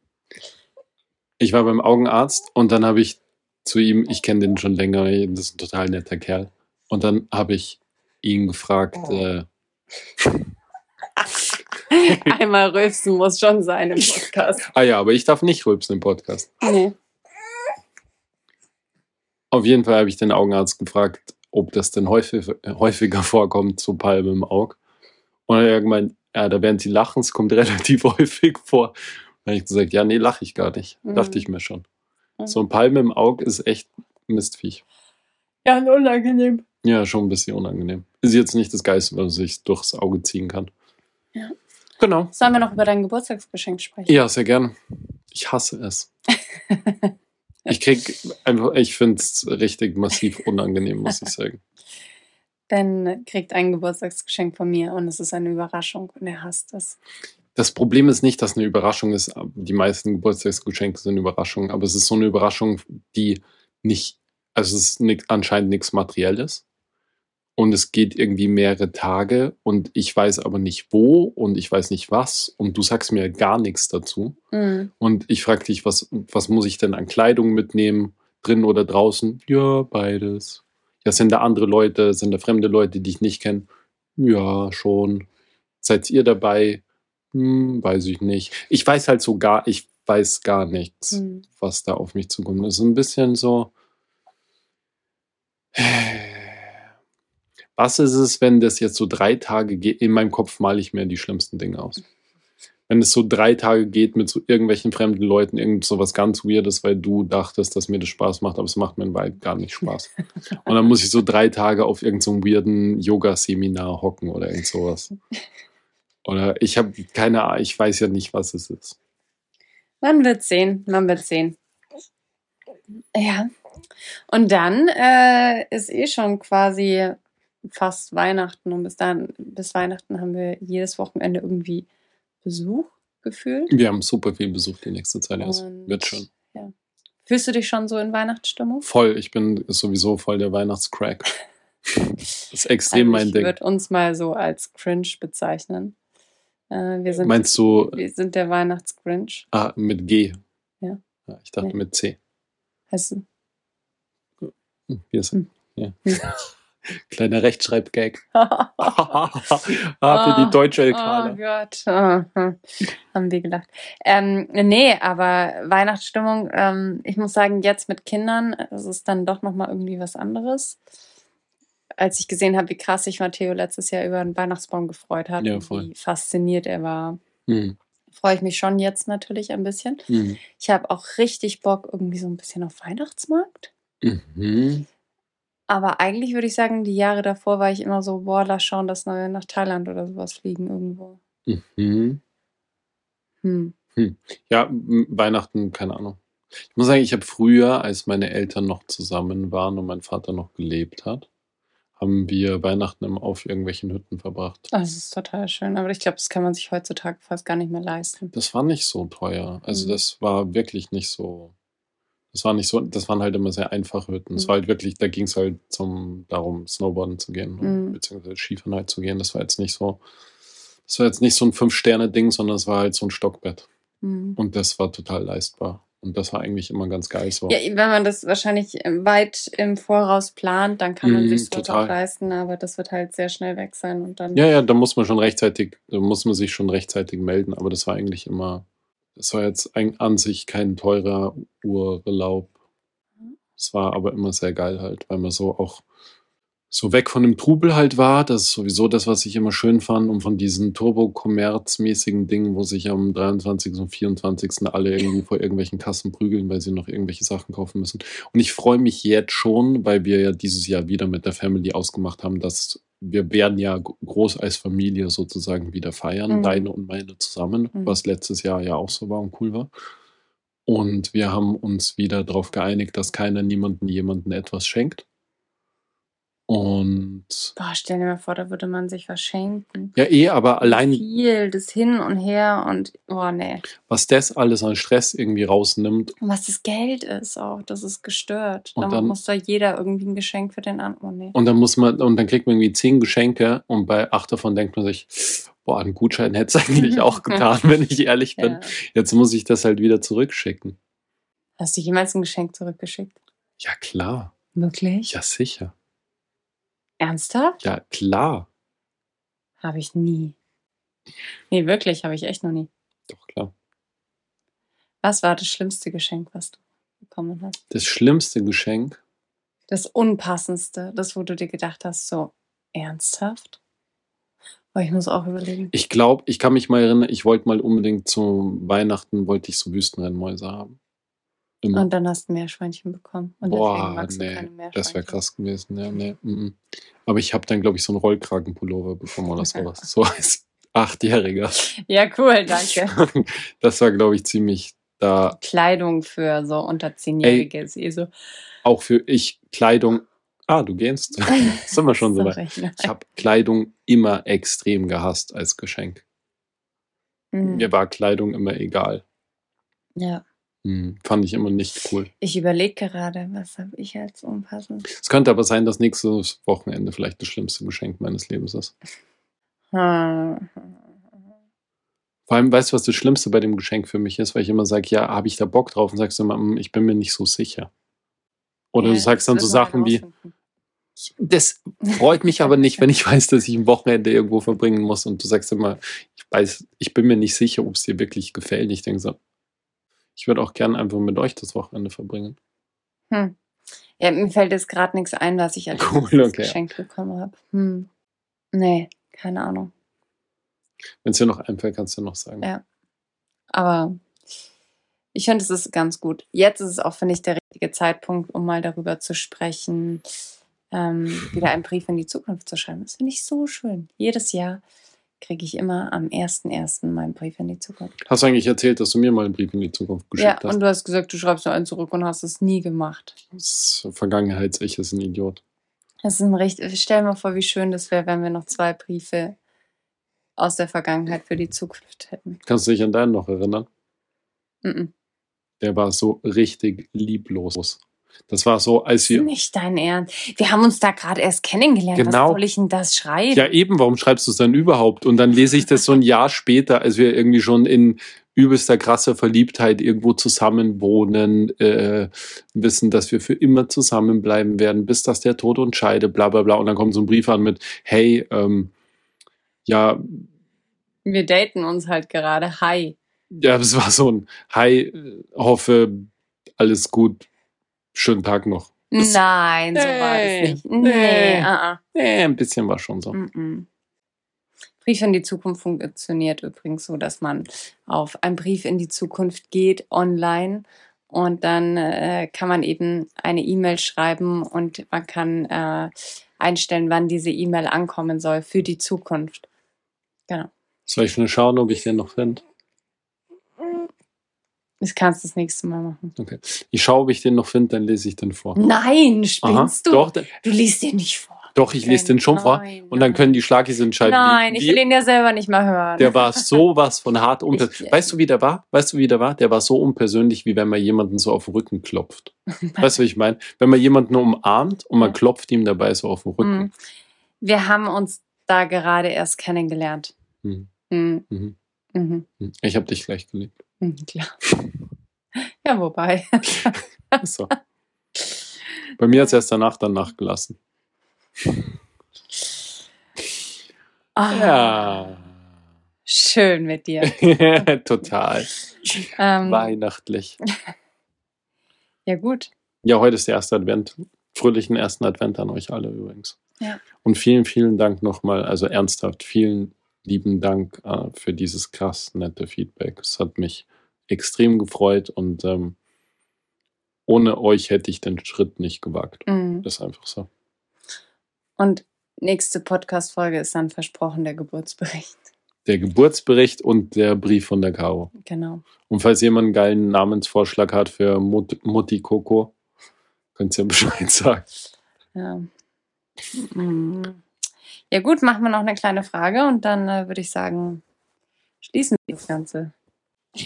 ich war beim Augenarzt und dann habe ich zu ihm, ich kenne den schon länger, das ist ein total netter Kerl. Und dann habe ich ihn gefragt, äh, Einmal rülpsen muss schon sein im Podcast. ah ja, aber ich darf nicht rülpsen im Podcast. Nee. Auf jeden Fall habe ich den Augenarzt gefragt, ob das denn häufig, häufiger vorkommt, so Palme im Auge. Und er hat gemeint, ja, da werden sie lachen, es kommt relativ häufig vor. Dann habe ich gesagt, ja, nee, lache ich gar nicht. Mhm. Dachte ich mir schon. Mhm. So ein Palme im Auge ist echt Mistviech. Ja, unangenehm. Ja, schon ein bisschen unangenehm. Ist jetzt nicht das Geiste, was sich durchs Auge ziehen kann. Ja. Genau. Sollen wir noch über dein Geburtstagsgeschenk sprechen? Ja, sehr gern. Ich hasse es. Ich krieg einfach, ich finde es richtig massiv unangenehm, muss ich sagen. Ben kriegt ein Geburtstagsgeschenk von mir und es ist eine Überraschung und er hasst es. Das Problem ist nicht, dass eine Überraschung ist. Die meisten Geburtstagsgeschenke sind Überraschungen, aber es ist so eine Überraschung, die nicht, also es ist anscheinend nichts Materielles. Und es geht irgendwie mehrere Tage und ich weiß aber nicht wo und ich weiß nicht was und du sagst mir gar nichts dazu. Mhm. Und ich frage dich, was, was muss ich denn an Kleidung mitnehmen, drin oder draußen? Ja, beides. Ja, sind da andere Leute, sind da fremde Leute, die ich nicht kenne? Ja, schon. Seid ihr dabei? Hm, weiß ich nicht. Ich weiß halt so gar, ich weiß gar nichts, Mhm. was da auf mich zukommt. Das ist ein bisschen so. Was ist es, wenn das jetzt so drei Tage geht? In meinem Kopf male ich mir die schlimmsten Dinge aus. Wenn es so drei Tage geht mit so irgendwelchen fremden Leuten, irgend so was ganz Weirdes, weil du dachtest, dass mir das Spaß macht, aber es macht mir Wahrheit gar nicht Spaß. Und dann muss ich so drei Tage auf irgendeinem so weirden Yoga-Seminar hocken oder irgend sowas. Oder ich habe keine Ahnung, ich weiß ja nicht, was es ist. Man wird sehen, man wird sehen. Ja. Und dann äh, ist eh schon quasi fast Weihnachten und bis dann, bis Weihnachten haben wir jedes Wochenende irgendwie Besuch gefühlt. Wir haben super viel Besuch die nächste Zeit. Es wird schon. Ja. Fühlst du dich schon so in Weihnachtsstimmung? Voll. Ich bin sowieso voll der Weihnachtscrack. das ist extrem also mein Ding. Ich würde uns mal so als cringe bezeichnen. Äh, wir sind, Meinst du? Wir sind der Weihnachtsgrinch. Ah, mit G. Ja. ja ich dachte nee. mit C. Heißt du? Wie ist hm. Ja. Hm. Kleiner Rechtschreibgag. ah, für die deutsche Elkale. Oh Gott. Oh, haben wir gelacht. Ähm, nee, aber Weihnachtsstimmung, ähm, ich muss sagen, jetzt mit Kindern, es ist dann doch nochmal irgendwie was anderes. Als ich gesehen habe, wie krass sich Matteo letztes Jahr über einen Weihnachtsbaum gefreut hat, ja, wie fasziniert er war, mhm. freue ich mich schon jetzt natürlich ein bisschen. Mhm. Ich habe auch richtig Bock irgendwie so ein bisschen auf Weihnachtsmarkt. Mhm. Aber eigentlich würde ich sagen, die Jahre davor war ich immer so, boah, lass schauen, dass wir nach Thailand oder sowas fliegen irgendwo. Mhm. Hm. Hm. Ja, Weihnachten, keine Ahnung. Ich muss sagen, ich habe früher, als meine Eltern noch zusammen waren und mein Vater noch gelebt hat, haben wir Weihnachten immer auf irgendwelchen Hütten verbracht. Das ist total schön, aber ich glaube, das kann man sich heutzutage fast gar nicht mehr leisten. Das war nicht so teuer. Also mhm. das war wirklich nicht so das war nicht so, das waren halt immer sehr einfache Hütten. Es mhm. war halt wirklich, da ging es halt zum, darum, Snowboarden zu gehen, mhm. beziehungsweise Skifahren halt zu gehen. Das war jetzt nicht so, das war jetzt nicht so ein Fünf-Sterne-Ding, sondern es war halt so ein Stockbett. Mhm. Und das war total leistbar. Und das war eigentlich immer ganz geil so. Ja, wenn man das wahrscheinlich weit im Voraus plant, dann kann man mhm, sich das auch leisten, aber das wird halt sehr schnell weg sein und dann. Ja, ja, da muss man schon rechtzeitig, da muss man sich schon rechtzeitig melden, aber das war eigentlich immer, es war jetzt an sich kein teurer Urlaub. Es war aber immer sehr geil halt, weil man so auch so weg von dem Trubel halt war. Das ist sowieso das, was ich immer schön fand. Und von diesen Turbo-Kommerz-mäßigen Dingen, wo sich am 23. und 24. alle irgendwie vor irgendwelchen Kassen prügeln, weil sie noch irgendwelche Sachen kaufen müssen. Und ich freue mich jetzt schon, weil wir ja dieses Jahr wieder mit der Family ausgemacht haben, dass wir werden ja groß als Familie sozusagen wieder feiern, mhm. deine und meine zusammen, mhm. was letztes Jahr ja auch so war und cool war. Und wir haben uns wieder darauf geeinigt, dass keiner niemanden jemanden etwas schenkt. Und. Boah, stell dir mal vor, da würde man sich was schenken. Ja, eh, aber allein. Viel, das Hin und Her und. Oh, nee. Was das alles an Stress irgendwie rausnimmt. Und was das Geld ist auch, das ist gestört. Und dann, dann muss da jeder irgendwie ein Geschenk für den anderen nehmen. Und dann muss man, und dann kriegt man irgendwie zehn Geschenke und bei acht davon denkt man sich, boah, einen Gutschein hätte es eigentlich auch getan, wenn ich ehrlich bin. Ja. Jetzt muss ich das halt wieder zurückschicken. Hast du jemals ein Geschenk zurückgeschickt? Ja, klar. Wirklich? Ja, sicher. Ernsthaft? Ja, klar. Habe ich nie. Nee, wirklich, habe ich echt noch nie. Doch, klar. Was war das schlimmste Geschenk, was du bekommen hast? Das schlimmste Geschenk? Das unpassendste, das, wo du dir gedacht hast, so ernsthaft? Aber ich muss auch überlegen. Ich glaube, ich kann mich mal erinnern, ich wollte mal unbedingt zu Weihnachten, wollte ich so Wüstenrennmäuse haben. Immer. Und dann hast du Meerschweinchen bekommen. Und Boah, nee, das wäre krass gewesen. Ja, nee, mm, mm. Aber ich habe dann, glaube ich, so einen Rollkragenpullover bekommen oder sowas. so als Achtjähriger. Ja, cool, danke. das war, glaube ich, ziemlich da. Kleidung für so unter Zehnjährige ist eh so. Auch für ich Kleidung. Ah, du gehst. sind wir schon so weit. Ich habe Kleidung immer extrem gehasst als Geschenk. Mhm. Mir war Kleidung immer egal. Ja. Hm, fand ich immer nicht cool. Ich überlege gerade, was habe ich als unpassend. Es könnte aber sein, dass nächstes Wochenende vielleicht das schlimmste Geschenk meines Lebens ist. Hm. Vor allem, weißt du, was das Schlimmste bei dem Geschenk für mich ist? Weil ich immer sage, ja, habe ich da Bock drauf? Und sagst du immer, hm, ich bin mir nicht so sicher. Oder ja, du sagst dann so Sachen wie, das freut mich aber nicht, wenn ich weiß, dass ich ein Wochenende irgendwo verbringen muss und du sagst immer, ich weiß, ich bin mir nicht sicher, ob es dir wirklich gefällt. Ich denke so, ich würde auch gerne einfach mit euch das Wochenende verbringen. Hm. Ja, mir fällt jetzt gerade nichts ein, was ich als Cool, okay. geschenkt bekommen habe. Hm. Nee, keine Ahnung. Wenn es dir noch einfällt, kannst du noch sagen. Ja. Aber ich finde, es ist ganz gut. Jetzt ist es auch, finde ich, der richtige Zeitpunkt, um mal darüber zu sprechen, ähm, wieder einen Brief in die Zukunft zu schreiben. Das finde ich so schön. Jedes Jahr kriege ich immer am 1.1. meinen Brief in die Zukunft. Hast du eigentlich erzählt, dass du mir mal einen Brief in die Zukunft Ja, geschickt hast? und du hast gesagt, du schreibst nur einen zurück und hast es nie gemacht. Das Vergangenheits-Ich ist ein Idiot. Das ist ein richtig. Stell mal vor, wie schön das wäre, wenn wir noch zwei Briefe aus der Vergangenheit für die Zukunft hätten. Kannst du dich an deinen noch erinnern? Mhm. Der war so richtig lieblos. Das war so, als wir. nicht dein Ernst. Wir haben uns da gerade erst kennengelernt. Genau. Was soll ich denn das schreiben? Ja, eben, warum schreibst du es dann überhaupt? Und dann lese ich das so ein Jahr später, als wir irgendwie schon in übelster krasser Verliebtheit irgendwo zusammen wohnen, äh, wissen, dass wir für immer zusammenbleiben werden, bis dass der Tod uns scheidet, bla bla bla. Und dann kommt so ein Brief an mit, hey, ähm, ja, Wir daten uns halt gerade. Hi. ja, das war so ein Hi, hoffe, alles gut, schönen Tag noch. Das- Nein, so war Nee, das nicht. Nee, nee. ah. Äh, ein bisschen war schon so. Mm-mm. Brief in die Zukunft funktioniert übrigens so, dass man auf einen Brief in die Zukunft geht online und dann äh, kann man eben eine E-Mail schreiben und man kann äh, einstellen, wann diese E-Mail ankommen soll für die Zukunft. Genau. Soll ich schnell schauen, ob ich den noch finde? Das kannst du das nächste Mal machen. Okay. Ich schaue, ob ich den noch finde, dann lese ich den vor. Nein, Aha, spinnst du? Doch, Du liest den nicht vor. doch, ich lese den schon vor. Nein, Und dann nein. können die Schlagis entscheiden. Nein, wie, ich will ihn ja selber nicht mal hören. Der war sowas von hart unper Ich- Weißt du, wie der war? Weißt du, wie der war? Der war so unpersönlich, wie wenn man jemanden so auf den Rücken klopft. Weißt du, wie ich meine? Wenn man jemanden umarmt und man klopft ihm dabei so auf den Rücken. Mhm. Wir haben uns da gerade erst kennengelernt. Mhm. Mhm. Mhm. Mhm. Mhm. Ich habe dich gleich geliebt. Mhm, klar. Ja, wobei. So. Bei mir hat es erst danach dann nachgelassen. Ah, Ja. Schön mit dir. Total. Ähm, Weihnachtlich. ja, gut. Ja, heute ist der erste Advent. Fröhlichen ersten Advent an euch alle übrigens. Ja. Und vielen, vielen Dank nochmal, also ernsthaft, vielen lieben Dank äh, für dieses krass nette Feedback. Es hat mich extrem gefreut und ähm, ohne euch hätte ich den Schritt nicht gewagt. Mhm. Das ist einfach so. Und nächste Podcast-Folge ist dann versprochen der Geburtsbericht. Der Geburtsbericht und der Brief von der Caro. Genau. Und falls jemand einen geilen Namensvorschlag hat für Mut Mutti Coco, könnt ihr Bescheid sagen. Ja. Mhm. Ja, gut, machen wir noch eine kleine Frage und dann äh, würde ich sagen, schließen wir das Ganze.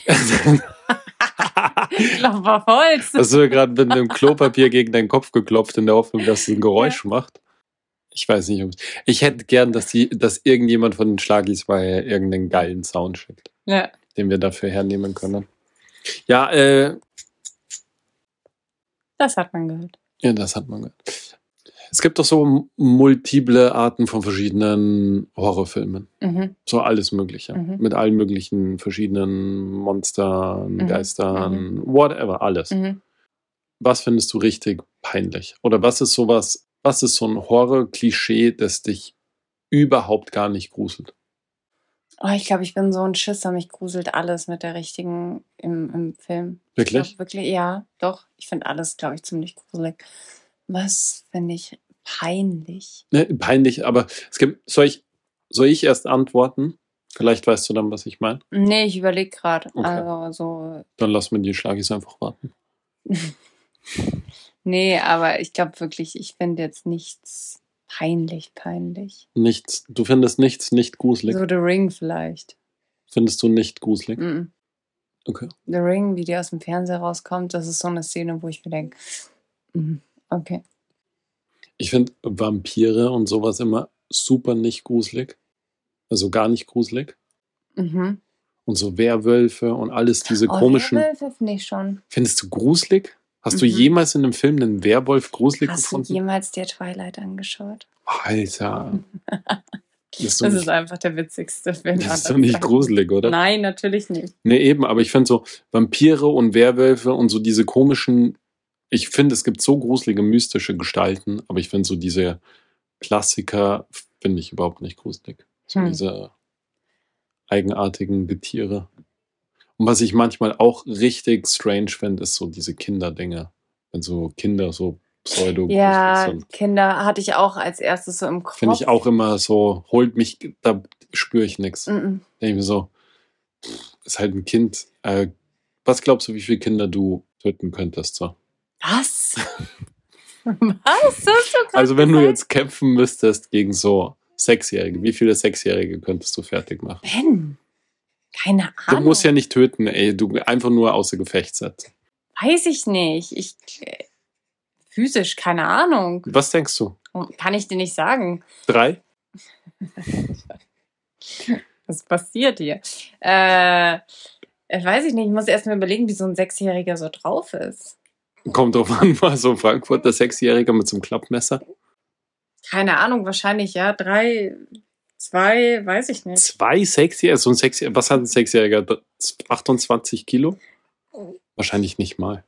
Klopf auf Holz. Hast du gerade mit einem Klopapier gegen deinen Kopf geklopft in der Hoffnung, dass es ein Geräusch macht? Ich weiß nicht, ob ich hätte gern, dass die, dass irgendjemand von den Schlagis mal irgendeinen geilen Sound schickt, Ja. den wir dafür hernehmen können. Ja, äh, Das hat man gehört. ja, das hat man gehört. Es gibt doch so multiple Arten von verschiedenen Horrorfilmen. Mhm. So alles Mögliche. Mhm. Mit allen möglichen verschiedenen Monstern, Mhm. Geistern, whatever, alles. Mhm. Was findest du richtig peinlich? Oder was ist sowas, was ist so ein Horror-Klischee, das dich überhaupt gar nicht gruselt? Oh, ich glaube, ich bin so ein Schisser. Mich gruselt alles mit der richtigen im, im Film. Ich Wirklich? glaub, wirklich, ja, doch. Ich finde alles, glaube ich, ziemlich gruselig. Was finde ich peinlich? Ne, peinlich, aber es gibt, soll ich, soll ich erst antworten? Vielleicht weißt du dann, was ich meine. Nee, ich überlege gerade. Okay. Also so. Dann lass mir die Schlagis einfach warten. Nee, aber ich glaube wirklich, ich finde jetzt nichts peinlich, peinlich. Nichts, du findest nichts nicht gruselig. So The Ring vielleicht. Findest du nicht gruselig? Mhm. Okay. The Ring, wie die aus dem Fernseher rauskommt, das ist so eine Szene, wo ich mir denke, mhm, okay. Ich finde Vampire und sowas immer super nicht gruselig. Also gar nicht gruselig. Mhm. Und so Werwölfe und alles diese Oh, komischen. Werwölfe finde ich schon. Findest du gruselig? Hast du Mhm. jemals in einem Film einen Werwolf gruselig Hast du gefunden? jemals dir Twilight angeschaut? Alter. Das ist doch Das nicht, ist einfach der witzigste Film. das ist doch nicht Zeiten. gruselig, oder? Nein, natürlich nicht. Nee, eben, aber ich finde so Vampire und Werwölfe und so diese komischen, ich finde, es gibt so gruselige, mystische Gestalten, aber ich finde so diese Klassiker, finde ich überhaupt nicht gruselig. So Hm. diese eigenartigen Getiere. Und was ich manchmal auch richtig strange finde, ist so diese Kinderdinge. Wenn so Kinder so pseudo Ja, sind. Kinder hatte ich auch als erstes so im Kopf. Finde ich auch immer so, holt mich, da spüre ich nichts. Denke ich mir so, ist halt ein Kind. Äh, was glaubst du, wie viele Kinder du töten könntest? So? Was? Was? Du Also wenn du jetzt kämpfen müsstest gegen so Sechsjährige, wie viele Sechsjährige könntest du fertig machen? Ben, keine Du Ahnung. musst ja nicht töten, ey, du einfach nur außer Gefecht setzen. Weiß ich nicht. Ich physisch, keine Ahnung. Was denkst du? Kann ich dir nicht sagen. Drei? Was passiert hier? Äh, weiß ich nicht. Ich muss erst mal überlegen, wie so ein Sechsjähriger so drauf ist. Kommt drauf an, war so ein Frankfurter Sechsjähriger mit so einem Klappmesser. Keine Ahnung, wahrscheinlich ja. Drei, zwei, weiß ich nicht. Zwei Sechsjährige, so ein Sechsjähriger, was hat ein Sechsjähriger? 28 Kilo? Wahrscheinlich nicht mal.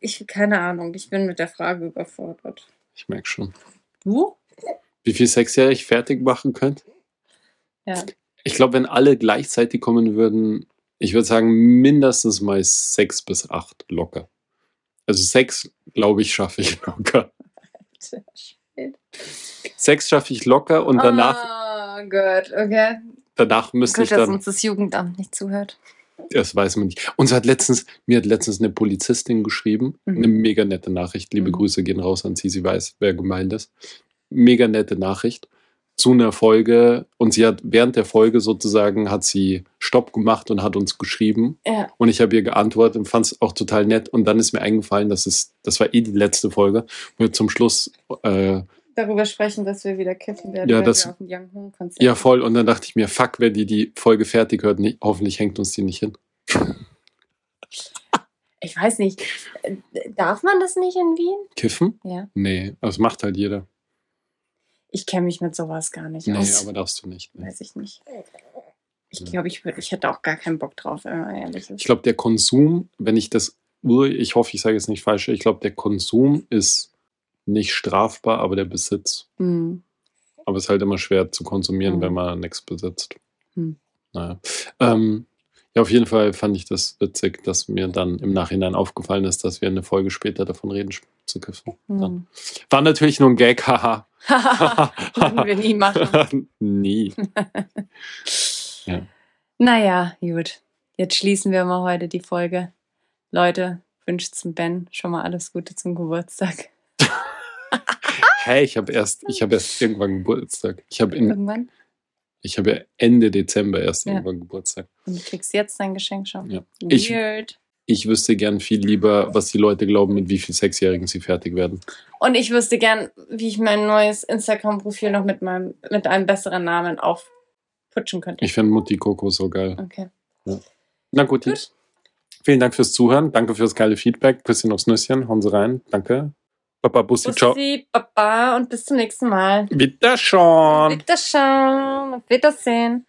Ich, keine Ahnung. Ich bin mit der Frage überfordert. Ich merke schon. Du? Wie viel Sechsjährige ich fertig machen könnt? Ja. Ich glaube, wenn alle gleichzeitig kommen würden, ich würde sagen, mindestens mal sechs bis acht locker. Also sechs, glaube ich, schaffe ich locker. Sechs schaffe ich locker und danach, Ah, gut, okay. danach müsste ich Gut, dass dann. uns das Jugendamt nicht zuhört. Das weiß man nicht. Uns hat letztens, mir hat letztens eine Polizistin geschrieben, Mhm. eine mega nette Nachricht. Liebe Mhm. Grüße gehen raus an sie, sie weiß, wer gemeint ist. Mega nette Nachricht zu einer Folge und sie hat während der Folge sozusagen hat sie Stopp gemacht und hat uns geschrieben Ja. und ich habe ihr geantwortet und fand es auch total nett und dann ist mir eingefallen, dass es, das war eh die letzte Folge, wo wir zum Schluss äh, Darüber sprechen, dass wir wieder kiffen werden, Ja, wenn das- wir auf dem Young Konzert ja voll und dann dachte ich mir, fuck, wenn die die Folge fertig hört, nee, hoffentlich hängt uns die nicht hin. Ich weiß nicht. Darf man das nicht in Wien? Kiffen? Ja. Nee, das macht halt jeder. Ich kenne mich mit sowas gar nicht Nee, aus. aber darfst du nicht. Nee. Weiß ich nicht. Ich glaube, ich, würd, ich hätte auch gar keinen Bock drauf, ehrlich. Ich glaube, der Konsum, wenn ich das, ich hoffe, ich sage jetzt nicht falsch, ich glaube, der Konsum ist nicht strafbar, aber der Besitz. Hm. Aber es ist halt immer schwer zu konsumieren, Mhm. wenn man nichts besitzt. Hm. Naja. Ähm, ja, auf jeden Fall fand ich das witzig, dass mir dann im Nachhinein aufgefallen ist, dass wir eine Folge später davon reden, zu kiffen. Hm. War natürlich nur ein Gag, haha. Würden wir nie machen. Nie. Naja, gut. Jetzt schließen wir mal heute die Folge. Leute, wünscht zum Ben schon mal alles Gute zum Geburtstag. Hey, ich habe erst, ich habe erst irgendwann Geburtstag. Ich habe in, Irgendwann. Ich habe ja Ende Dezember erst Ja. irgendwann Geburtstag. Und du kriegst jetzt dein Geschenk schon. Ja. Ich- Weird. Ich wüsste gern viel lieber, was die Leute glauben, mit wie viel Sechsjährigen sie fertig werden. Und ich wüsste gern, wie ich mein neues Instagram-Profil noch mit meinem, mit einem besseren Namen aufputschen könnte. Ich finde Mutti Coco so geil. Okay. Na gut, Gut. Vielen Dank fürs Zuhören. Danke fürs geile Feedback. Küsschen aufs Nüsschen. Hauen Sie rein. Danke. Papa Bussi, ciao. Bussi, Baba und bis zum nächsten Mal. Wieder schon. Wiederschauen. Auf Wiedersehen.